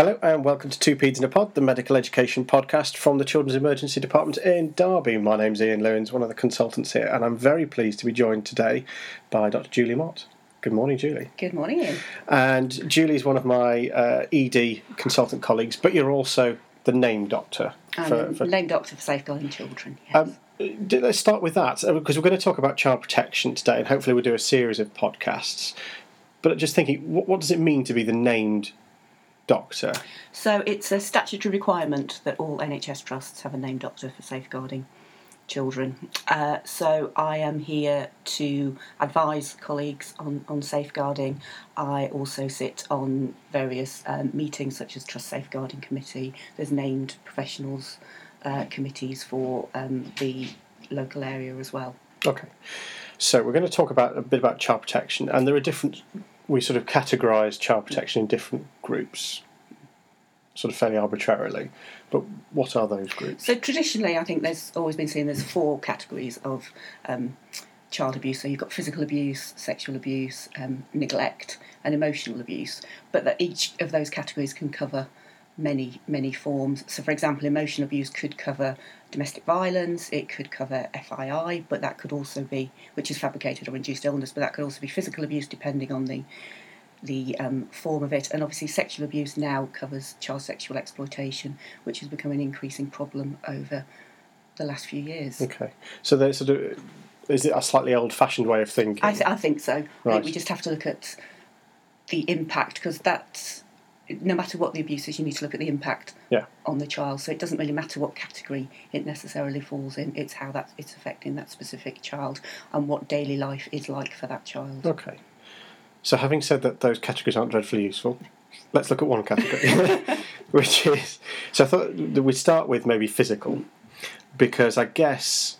Hello and welcome to Two Peds in a Pod, the medical education podcast from the Children's Emergency Department in Derby. My name's Ian Lewins, one of the consultants here, and I'm very pleased to be joined today by Dr. Julie Mott. Good morning, Julie. Good morning, Ian. And Julie's one of my uh, ED consultant colleagues, but you're also the name doctor. I'm for, name doctor for safeguarding children. Yes. Um, let's start with that because we're going to talk about child protection today, and hopefully we'll do a series of podcasts. But just thinking, what, what does it mean to be the named doctor? So it's a statutory requirement that all NHS trusts have a named doctor for safeguarding children. Uh, so I am here to advise colleagues on, on safeguarding. I also sit on various um, meetings such as Trust Safeguarding Committee. There's named professionals uh, committees for um, the local area as well. Okay. So we're going to talk about a bit about child protection, and there are different. We sort of categorise child protection in different groups sort of fairly arbitrarily. But what are those groups? So traditionally, I think there's always been seen there's four categories of um, child abuse. So you've got physical abuse, sexual abuse, um, neglect, and emotional abuse. But that each of those categories can cover many many forms. So, for example, emotional abuse could cover domestic violence. It could cover FII, but that could also be, which is fabricated or induced illness. But that could also be physical abuse, depending on the the um, form of it. And obviously, sexual abuse now covers child sexual exploitation, which has become an increasing problem over the last few years. Okay, so there's sort of is it a slightly old-fashioned way of thinking? I, th- I think so. Right. I think we just have to look at the impact because that's no matter what the abuse is, you need to look at the impact yeah. on the child. So it doesn't really matter what category it necessarily falls in. It's how that it's affecting that specific child and what daily life is like for that child. Okay. So, having said that those categories aren't dreadfully useful, let's look at one category, which is. So, I thought that we'd start with maybe physical, because I guess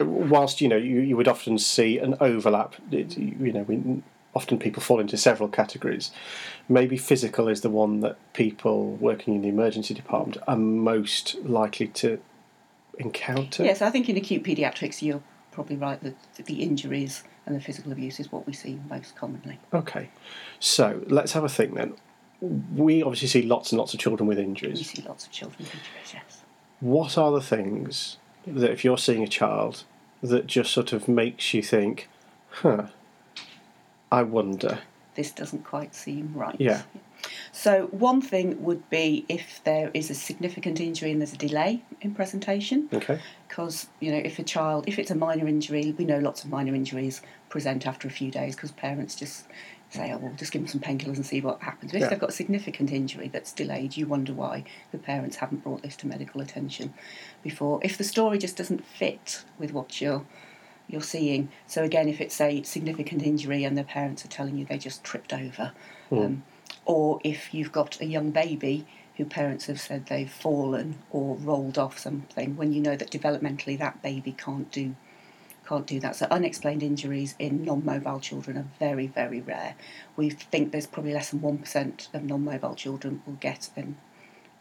whilst you know you, you would often see an overlap, it, you know, we, often people fall into several categories. Maybe physical is the one that people working in the emergency department are most likely to encounter. Yes, I think in acute paediatrics you're probably right that the injuries and the physical abuse is what we see most commonly. Okay, so let's have a think then. We obviously see lots and lots of children with injuries. We see lots of children with injuries, yes. What are the things that, if you're seeing a child, that just sort of makes you think, huh, I wonder? This doesn't quite seem right. Yeah. So, one thing would be if there is a significant injury and there's a delay in presentation. Okay. Because, you know, if a child, if it's a minor injury, we know lots of minor injuries present after a few days because parents just say, oh, well, just give them some painkillers and see what happens. But if they've got a significant injury that's delayed, you wonder why the parents haven't brought this to medical attention before. If the story just doesn't fit with what you're you're seeing, so again, if it's a significant injury and the parents are telling you they just tripped over, mm. um, or if you've got a young baby who parents have said they've fallen or rolled off something, when you know that developmentally that baby can't do can't do that. So unexplained injuries in non-mobile children are very, very rare. We think there's probably less than one percent of non-mobile children will get an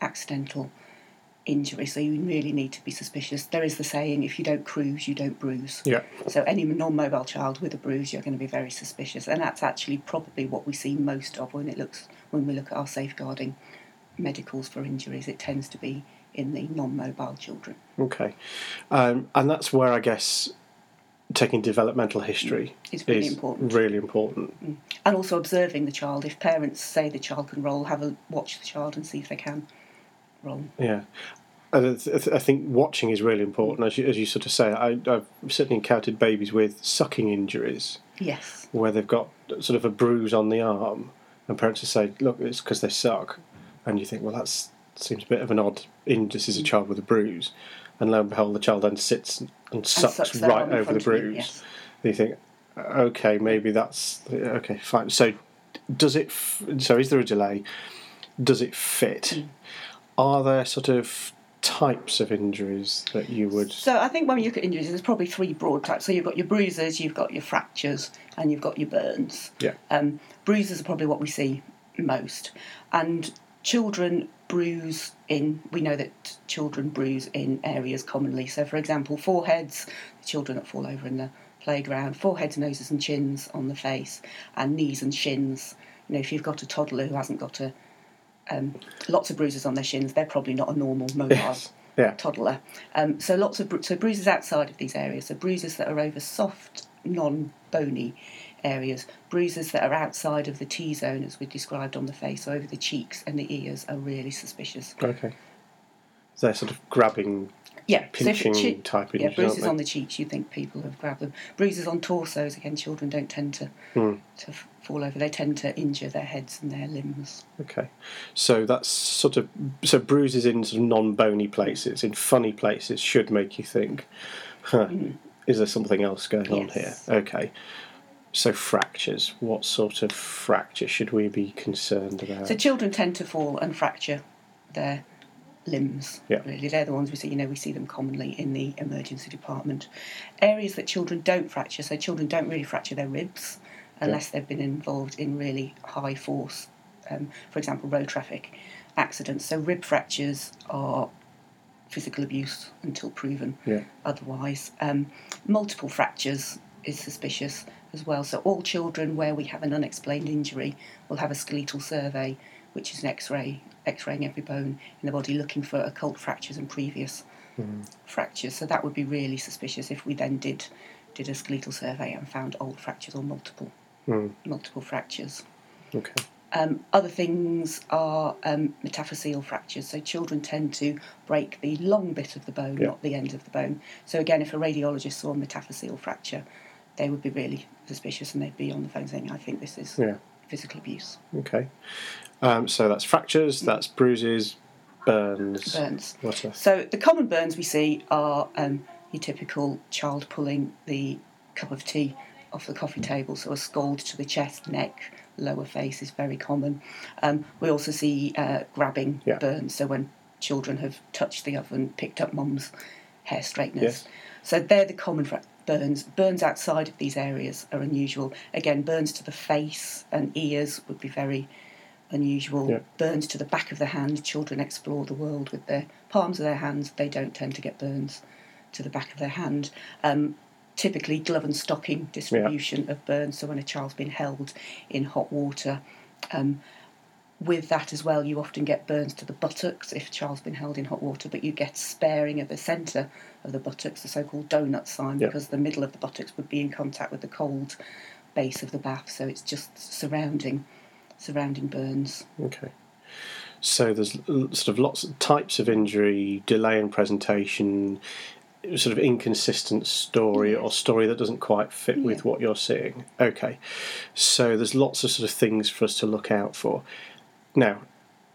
accidental injury. So you really need to be suspicious. There is the saying, if you don't cruise, you don't bruise. Yeah. So any non-mobile child with a bruise, you're going to be very suspicious, and that's actually probably what we see most of when it looks when we look at our safeguarding medicals for injuries. It tends to be in the non-mobile children. Okay, um, and that's where I guess taking developmental history is really important. Really important. Mm. And also observing the child. If parents say the child can roll, have a watch the child and see if they can roll. Yeah. I think watching is really important, as you, as you sort of say. I, have certainly encountered babies with sucking injuries. Yes. Where they've got sort of a bruise on the arm, and parents will say, "Look, it's because they suck," and you think, "Well, that seems a bit of an odd. In this is a mm. child with a bruise," and lo and behold, the child then sits and sucks, sucks right over the bruise. yes. And you think, okay, maybe that's okay, fine. So, does it? So, is there a delay? Does it fit? Mm. Are there sort of types of injuries that you would? So, I think when you look at injuries, there's probably three broad types. So, you've got your bruises, you've got your fractures, and you've got your burns. Yeah. Um, bruises are probably what we see most, and children bruise in, we know that children bruise in areas commonly. So, for example, foreheads, children that fall over in the playground, foreheads, noses, and chins on the face, and knees and shins. You know, if you've got a toddler who hasn't got a um, lots of bruises on their shins. They're probably not a normal mobile Yes. Yeah. toddler. Um, so lots of bru- so bruises outside of these areas. So bruises that are over soft, non-bony areas. Bruises that are outside of the T zone, as we described on the face, so over the cheeks and the ears, are really suspicious. Okay. They're sort of grabbing, Yeah, so pinching it che- type yeah, bruises on the cheeks, you think people have grabbed them. Bruises on torsos, again, children don't tend to Hmm. to fall over. They tend to injure their heads and their limbs. Okay. So that's sort of so bruises in sort of non-bony places, in funny places, should make you think, huh, is there something else going on here? Okay. So fractures. What sort of fracture should we be concerned about? So children tend to fall and fracture their limbs. Yeah. Really, they're the ones we see. You know, we see them commonly in the emergency department. Areas that children don't fracture. So children don't really fracture their ribs unless they've been involved in really high force, um, for example, road traffic accidents. So rib fractures are physical abuse until proven Yeah. otherwise. Um, multiple fractures is suspicious as well. So all children where we have an unexplained injury will have a skeletal survey, which is an X-ray, X-raying every bone in the body, looking for occult fractures and previous fractures. So that would be really suspicious if we then did did a skeletal survey and found old fractures or multiple Hmm. multiple fractures. Okay. Um, other things are um, metaphyseal fractures. So children tend to break the long bit of the bone, Yeah. not the end of the bone. So again, if a radiologist saw a metaphyseal fracture, they would be really suspicious and they'd be on the phone saying, "I think this is Yeah. Physical abuse, Okay. Um, so that's fractures. That's bruises, burns. burns." What else? So the common burns we see are um, your typical child pulling the cup of tea off the coffee table, so a scald to the chest, neck, lower face is very common. Um, we also see uh, grabbing Yeah. burns, so when children have touched the oven, picked up mum's hair straighteners. Yes. So they're the common fra- burns. Burns outside of these areas are unusual. Again, burns to the face and ears would be very unusual. Yeah. Burns to the back of the hand. Children explore the world with their palms of their hands. They don't tend to get burns to the back of their hand. Um, typically, glove and stocking distribution of burns. So when a child's been held in hot water. Um, with that as well, you often get burns to the buttocks if a child's been held in hot water, but you get sparing of the centre of the buttocks, the so called donut sign, Yeah. because the middle of the buttocks would be in contact with the cold base of the bath, so it's just surrounding surrounding burns. Okay. So there's sort of lots of types of injury, delay in presentation, sort of inconsistent story or story that doesn't quite fit with what you're seeing. Okay. So there's lots of sort of things for us to look out for. Now,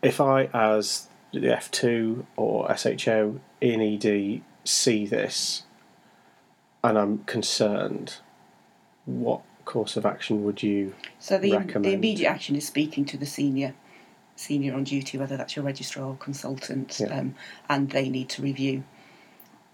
if I, as the F2 or SHO in ED, see this and I'm concerned, what course of action would you So the, the immediate action is speaking to the senior senior on duty, whether that's your registrar or consultant, Yeah. um, and they need to review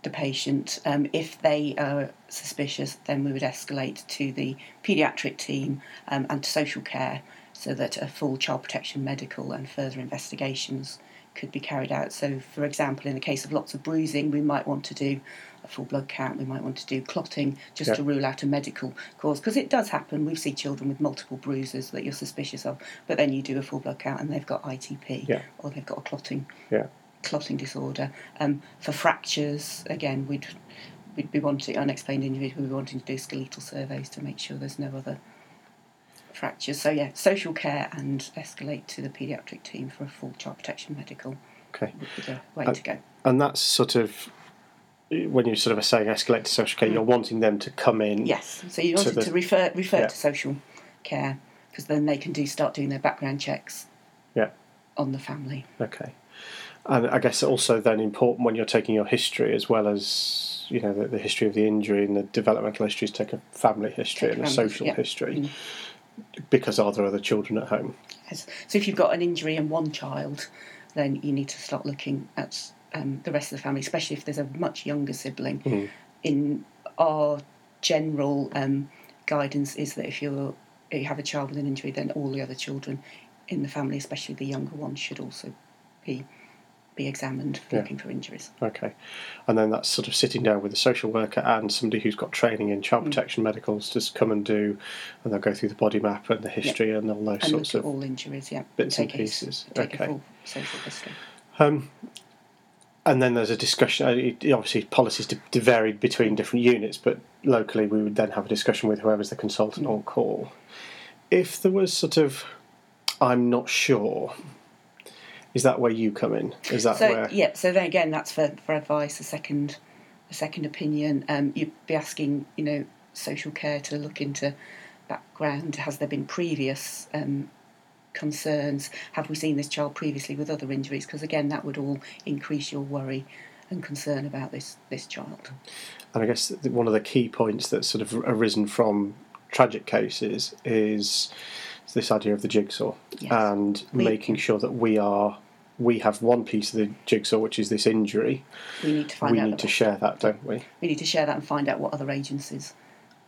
the patient. Um, if they are suspicious, then we would escalate to the paediatric team um, and to social care so that a full child protection medical and further investigations could be carried out. So, for example, in the case of lots of bruising, we might want to do a full blood count, we might want to do clotting just Yeah. to rule out a medical cause because it does happen. We see children with multiple bruises that you're suspicious of, but then you do a full blood count and they've got ITP Yeah. or they've got a clotting Yeah. clotting disorder. Um, for fractures, again, we'd we'd be wanting unexplained injuries. We'd be wanting to do skeletal surveys to make sure there's no other fractures. So yeah, social care and escalate to the paediatric team for a full child protection medical Okay. would be the way Uh, to go. And that's sort of when you sort of are saying escalate to social care, you're wanting them to come in. Yes. So you wanted the- to refer refer yeah. to social care because then they can do start doing their background checks Yeah. on the family. Okay. And I guess also then important when you're taking your history as well as you know the, the history of the injury and the developmental history is take a family history Take and a family, social yeah. history Mm. Because are there other children at home? Yes. So if you've got an injury in one child, then you need to start looking at um, the rest of the family, especially if there's a much younger sibling. Mhm. In our general um, guidance is that if you're if you have a child with an injury, then all the other children in the family, especially the younger ones, should also be be examined Yeah. looking for injuries. Okay. And then that's sort of sitting down with a social worker and somebody who's got training in Mm. child protection medicals to come and do, and they'll go through the body map and the history and all those And sorts of. all injuries, yeah. bits and take a pieces. take Okay. a full social history. Um, and then there's a discussion. uh, obviously, policies varied between different units, but locally we would then have a discussion with whoever's the consultant Mm. on call. If there was sort of, I'm not sure. Is that where you come in? Is that So where? yeah, so then again, that's for, for advice, a second, a second opinion. Um, you'd be asking, you know, social care to look into background. Has there been previous um, concerns? Have we seen this child previously with other injuries? Because again, that would all increase your worry and concern about this this child. And I guess one of the key points that's sort of arisen from tragic cases is this idea of the jigsaw Yes. and We- making sure that we are we have one piece of the jigsaw, which is this injury. We need to find we out. We need to share that, don't we? we need to share that and find out what other agencies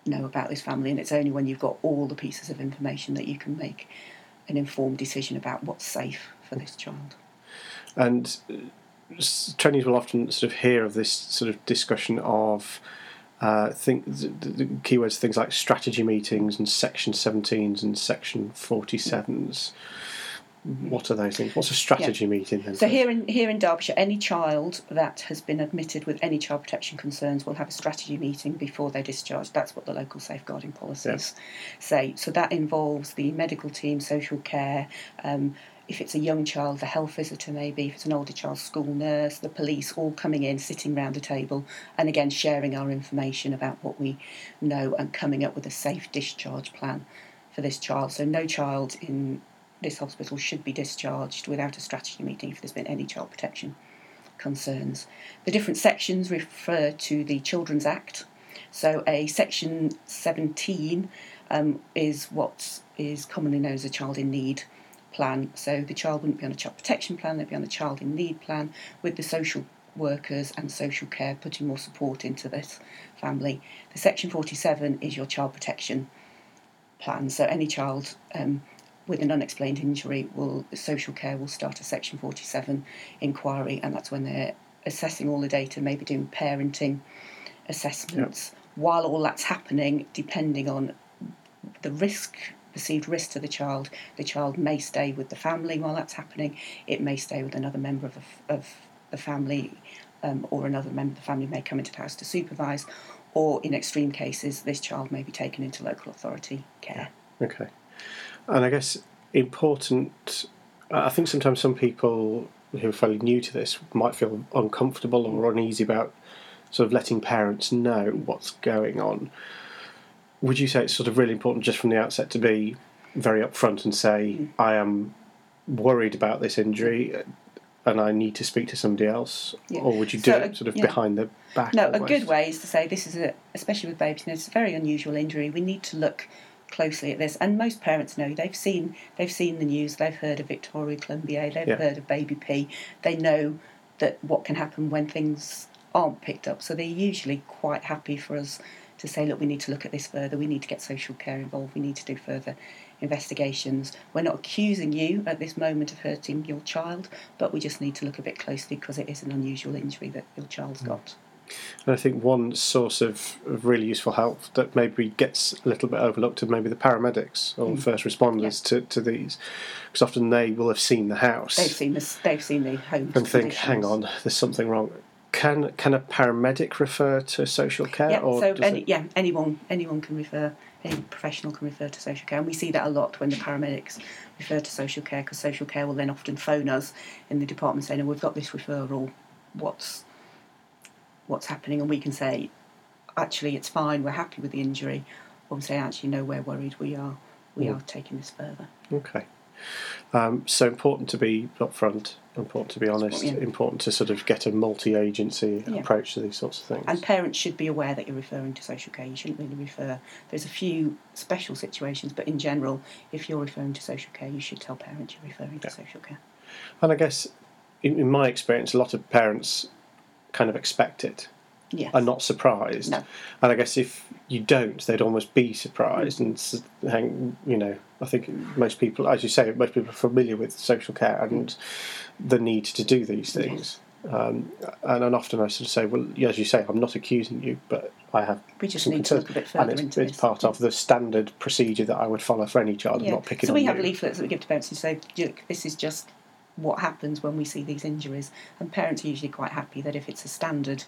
know about this family. And it's only when you've got all the pieces of information that you can make an informed decision about what's safe for this child. And uh, trainees will often sort of hear of this sort of discussion of uh, think the, the keywords things like strategy meetings and section 17s and section 47s. What are those things? What's a strategy meeting then? So here in here in Derbyshire, any child that has been admitted with any child protection concerns will have a strategy meeting before they're discharged. That's what the local safeguarding policies say. So that involves the medical team, social care. Um, if it's a young child, the health visitor maybe. If it's an older child, school nurse, the police, all coming in, sitting round a table, and again sharing our information about what we know and coming up with a safe discharge plan for this child. So no child in this hospital should be discharged without a strategy meeting if there's been any child protection concerns. The different sections refer to the Children's Act. So a section 17 um, is what is commonly known as a child in need plan. So the child wouldn't be on a child protection plan, they'd be on a child in need plan with the social workers and social care putting more support into this family. The section 47 is your child protection plan. So any child um, with an unexplained injury will social care will start a section 47 inquiry and that's when they're assessing all the data, maybe doing parenting assessments. While all that's happening, depending on the risk perceived risk to the child, the child may stay with the family while that's happening. It may stay with another member of the, of the family, um, or another member of the family may come into the house to supervise. Or in extreme cases, this child may be taken into local authority care. Okay. And I guess important. I think sometimes some people who are fairly new to this might feel uncomfortable or uneasy about sort of letting parents know what's going on. Would you say it's sort of really important just from the outset to be very upfront and say, I am worried about this injury and I need to speak to somebody else? Yeah. Or would you do So, it sort of yeah. behind the back? No, a good way is to say this is a, especially with babies, you know, it's a very unusual injury. We need to look closely at this, and most parents know they've seen they've seen the news, they've heard of Victoria Climbié, they've Yeah. heard of Baby P, they know that what can happen when things aren't picked up. So they're usually quite happy for us to say, look, we need to look at this further. We need to get social care involved. We need to do further investigations. We're not accusing you at this moment of hurting your child, but we just need to look a bit closely because it is an unusual injury that your child's mm. got. And I think one source of, of really useful help that maybe gets a little bit overlooked are maybe the paramedics or mm. first responders to, to these, because often they will have seen the house They've seen this. They've seen the home. and think, "Hang on, there's something wrong." Can can a paramedic refer to social care, Yeah. or So any, it- yeah, anyone anyone can refer. Any professional can refer to social care, and we see that a lot when the paramedics refer to social care because social care will then often phone us in the department saying, "Oh, we've got this referral. What's what's happening?" And we can say, "Actually, it's fine. We're happy with the injury," or we say, "Actually, no, we're worried. We are we Mm. are taking this further." Okay. Um, so important to be upfront, important to be honest, yeah. important to sort of get a multi-agency Yeah. approach to these sorts of things. And parents should be aware that you're referring to social care. You shouldn't really refer. There's a few special situations, but in general, if you're referring to social care, you should tell parents you're referring Yeah. to social care. And I guess, in, in my experience, a lot of parents kind of expect it. Yes. are not surprised. No. And I guess if you don't, they'd almost be surprised. And hang, you know, I think most people, as you say, most people are familiar with social care and the need to do these things. Um, and, and often I sort of say, well, as you say, I'm not accusing you, but I have. We just need to look a bit further and it's, into it's this. part of the standard procedure that I would follow for any child. I'm Yeah. not picking So we have you. leaflets that we give to parents who say, look, this is just what happens when we see these injuries. And parents are usually quite happy that if it's a standard,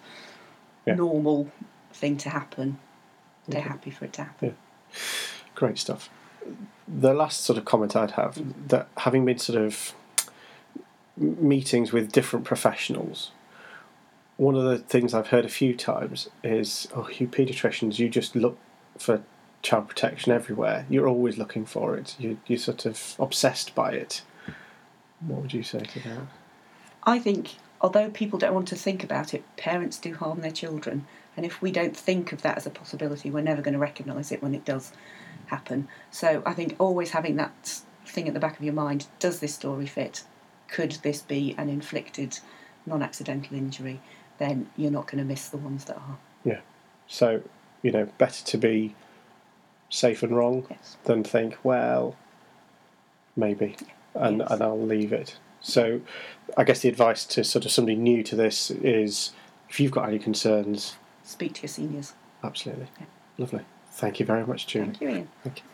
Yeah. normal thing to happen, they're Okay. happy for it to happen. Great stuff. The last sort of comment I'd have mm. that having been sort of meetings with different professionals, one of the things I've heard a few times is, "Oh, you paediatricians, you just look for child protection everywhere. You're always looking for it. You you're sort of obsessed by it." What would you say to that? I think, although people don't want to think about it, parents do harm their children. And if we don't think of that as a possibility, we're never going to recognise it when it does happen. So I think always having that thing at the back of your mind does this story fit? Could this be an inflicted, non accidental injury? Then you're not going to miss the ones that are. Yeah. So, you know, better to be safe and wrong Yes. than think, well, maybe, and Yes. and I'll leave it. So, I guess the advice to sort of somebody new to this is, if you've got any concerns, Speak to your seniors. absolutely, Yeah. lovely. Thank you very much, Julie. Thank you, Ian. Thank you.